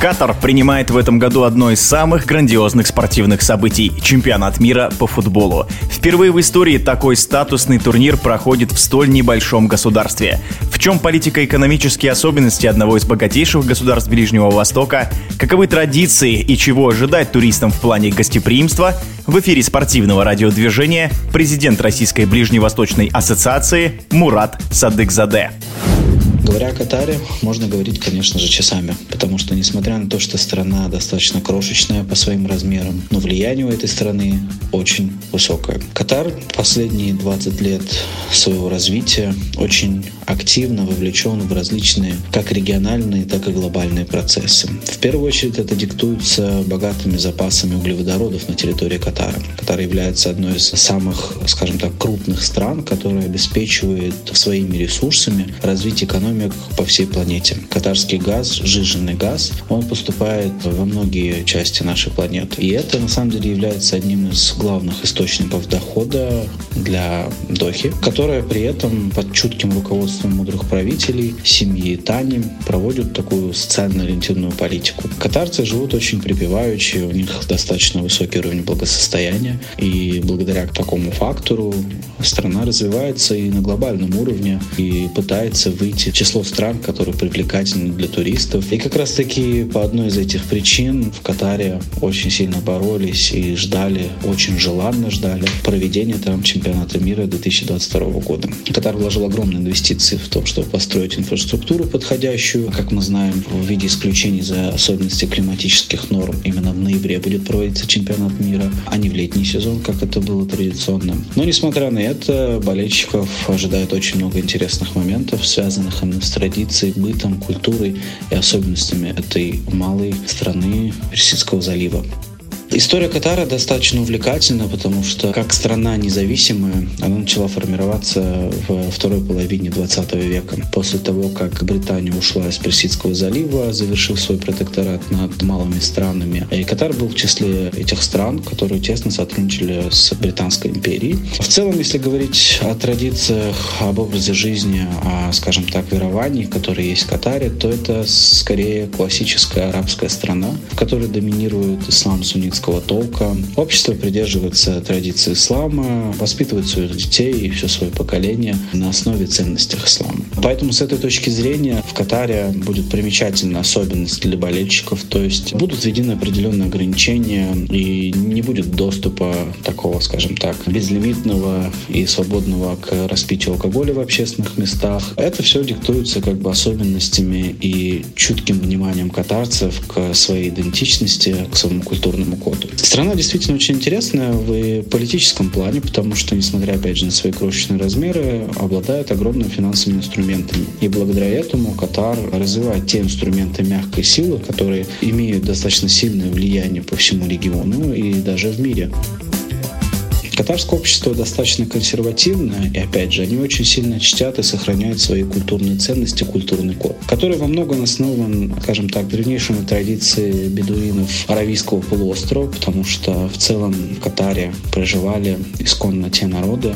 Катар принимает в этом году одно из самых грандиозных спортивных событий – чемпионат мира по футболу. Впервые в истории такой статусный турнир проходит в столь небольшом государстве. В чем политико-экономические особенности одного из богатейших государств Ближнего Востока, каковы традиции и чего ожидать туристам в плане гостеприимства, в эфире спортивного радиодвижения президент Российской Ближневосточной ассоциации Мурат Садыкзаде. Говоря о Катаре, можно говорить, конечно же, часами, потому что, несмотря на то, что страна достаточно крошечная по своим размерам, но влияние у этой страны очень высокое. Катар последние 20 лет своего развития очень активно вовлечен в различные как региональные, так и глобальные процессы. В первую очередь это диктуется богатыми запасами углеводородов на территории Катара. Катар является одной из самых, скажем так, крупных стран, которая обеспечивает своими ресурсами развитие экономик по всей планете. Катарский газ, жиженный газ, он поступает во многие части нашей планеты. И это на самом деле является одним из главных источников дохода для Дохи, которая при этом под чутким руководством мудрых правителей, семьи Тани проводят такую социально ориентированную политику. Катарцы живут очень припеваючи, у них достаточно высокий уровень благосостояния, и благодаря такому фактору страна развивается и на глобальном уровне, и пытается выйти в число стран, которые привлекательны для туристов. И как раз таки по одной из этих причин в Катаре очень сильно боролись и ждали, очень желанно ждали проведения там чемпионата мира 2022 года. Катар вложил огромные инвестиции в том, чтобы построить инфраструктуру подходящую. Как мы знаем, в виде исключений за особенности климатических норм именно в ноябре будет проводиться чемпионат мира, а не в летний сезон, как это было традиционно. Но, несмотря на это, болельщиков ожидает очень много интересных моментов, связанных именно с традицией, бытом, культурой и особенностями этой малой страны Персидского залива. История Катара достаточно увлекательна, потому что как страна независимая, она начала формироваться в второй половине 20 века. После того, как Британия ушла из Персидского залива, завершив свой протекторат над малыми странами. И Катар был в числе этих стран, которые тесно сотрудничали с Британской империей. В целом, если говорить о традициях, об образе жизни, о, скажем так, веровании, которые есть в Катаре, то это скорее классическая арабская страна, в которой доминирует ислам суннитский исламского толка. Общество придерживается традиции ислама, воспитывает своих детей и все свое поколение на основе ценностей ислама. Поэтому с этой точки зрения в Катаре будет примечательная особенность для болельщиков, то есть будут введены определенные ограничения и не будет доступа такого, скажем так, безлимитного и свободного к распитию алкоголя в общественных местах. Это все диктуется как бы особенностями и чутким вниманием катарцев к своей идентичности, к своему культурному коду. Страна действительно очень интересная в политическом плане, потому что, несмотря, опять же, на свои крошечные размеры, обладает огромными финансовыми инструментами. И благодаря этому Катар развивает те инструменты мягкой силы, которые имеют достаточно сильное влияние по всему региону и даже в мире. Катарское общество достаточно консервативное, и опять же, они очень сильно чтят и сохраняют свои культурные ценности, культурный код, который во многом основан, скажем так, древнейшими традиции бедуинов Аравийского полуострова, потому что в целом в Катаре проживали исконно те народы,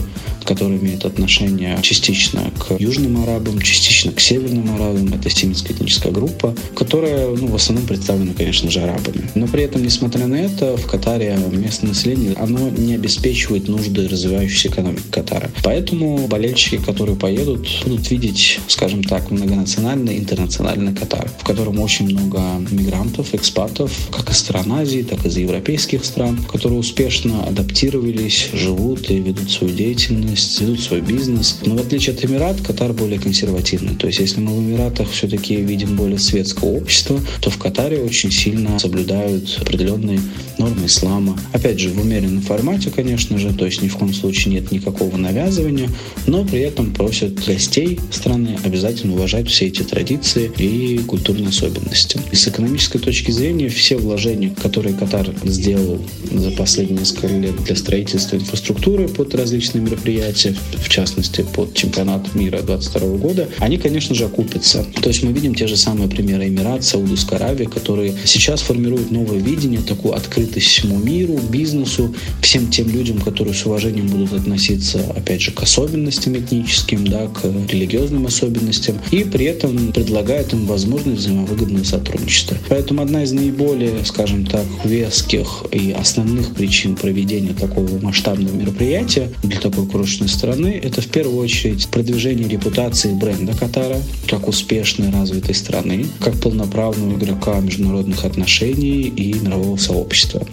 которые имеют отношение частично к южным арабам, частично к северным арабам. Это семитская этническая группа, которая ну, в основном представлена, конечно же, арабами. Но при этом, несмотря на это, в Катаре местное население, оно не обеспечивает нужды развивающейся экономики Катара. Поэтому болельщики, которые поедут, будут видеть, скажем так, многонациональный, интернациональный Катар, в котором очень много мигрантов, экспатов, как из стран Азии, так и из европейских стран, которые успешно адаптировались, живут и ведут свою деятельность ведут свой бизнес. Но в отличие от Эмират, Катар более консервативный. То есть если мы в Эмиратах все-таки видим более светское общество, то в Катаре очень сильно соблюдают определенные нормы ислама. Опять же, в умеренном формате, конечно же, то есть ни в коем случае нет никакого навязывания, но при этом просят гостей страны обязательно уважать все эти традиции и культурные особенности. И с экономической точки зрения все вложения, которые Катар сделал за последние несколько лет для строительства инфраструктуры под различные мероприятия, мероприятия, в частности, под чемпионат мира 22 года, они, конечно же, окупятся. То есть мы видим те же самые примеры Эмират, Саудовской Аравии, которые сейчас формируют новое видение, такую открытость всему миру, бизнесу, всем тем людям, которые с уважением будут относиться, опять же, к особенностям этническим, да, к религиозным особенностям, и при этом предлагают им возможность взаимовыгодного сотрудничества. Поэтому одна из наиболее, скажем так, веских и основных причин проведения такого масштабного мероприятия для такой крошечной страны это в первую очередь продвижение репутации бренда Катара как успешной развитой страны, как полноправного игрока международных отношений и мирового сообщества.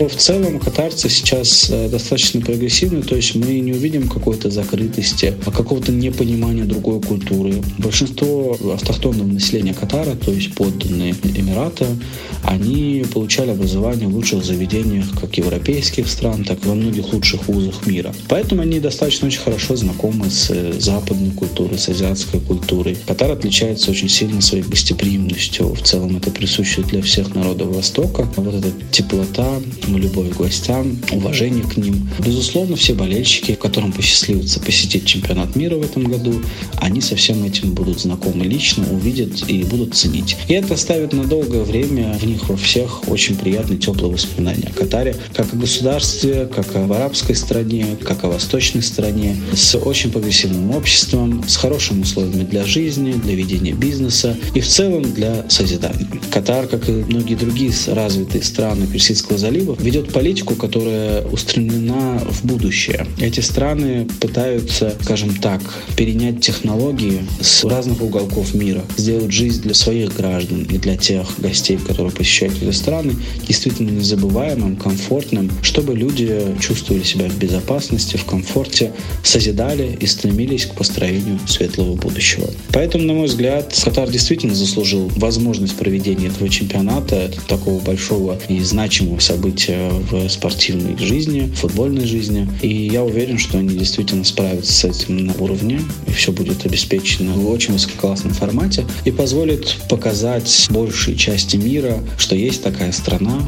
В целом катарцы сейчас э, достаточно прогрессивны, то есть мы не увидим какой-то закрытости, а какого-то непонимания другой культуры. Большинство автохтонного населения Катара, то есть подданные Эмирата, они получали образование в лучших заведениях как европейских стран, так и во многих лучших вузах мира. Поэтому они достаточно очень хорошо знакомы с э, западной культурой, с азиатской культурой. Катар отличается очень сильно своей гостеприимностью. В целом это присуще для всех народов Востока. Вот эта теплота, любовь к гостям, уважение к ним. Безусловно, все болельщики, которым посчастливится посетить чемпионат мира в этом году, они со всем этим будут знакомы лично, увидят и будут ценить. И это оставит на долгое время в них во всех очень приятные, теплые воспоминания о Катаре, как о государстве, как о арабской стране, как о восточной стране, с очень прогрессивным обществом, с хорошими условиями для жизни, для ведения бизнеса и в целом для созидания. Катар, как и многие другие развитые страны Персидского залива, ведет политику, которая устремлена в будущее. Эти страны пытаются, скажем так, перенять технологии с разных уголков мира, сделать жизнь для своих граждан и для тех гостей, которые посещают эти страны, действительно незабываемым, комфортным, чтобы люди чувствовали себя в безопасности, в комфорте, созидали и стремились к построению светлого будущего. Поэтому, на мой взгляд, Катар действительно заслужил возможность проведения этого чемпионата, такого большого и значимого события в спортивной жизни, футбольной жизни. И я уверен, что они действительно справятся с этим на уровне, и все будет обеспечено в очень высококлассном формате, и позволит показать большей части мира, что есть такая страна,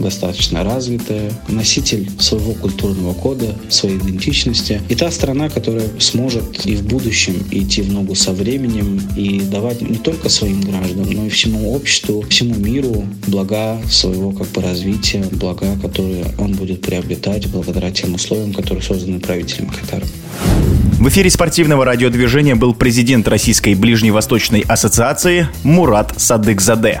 достаточно развитая, носитель своего культурного кода, своей идентичности. И та страна, которая сможет и в будущем идти в ногу со временем и давать не только своим гражданам, но и всему обществу, всему миру блага своего как бы развития, блага, которые он будет приобретать благодаря тем условиям, которые созданы правителем Катара. В эфире спортивного радиодвижения был президент Российской Ближневосточной ассоциации Мурат Садыкзаде.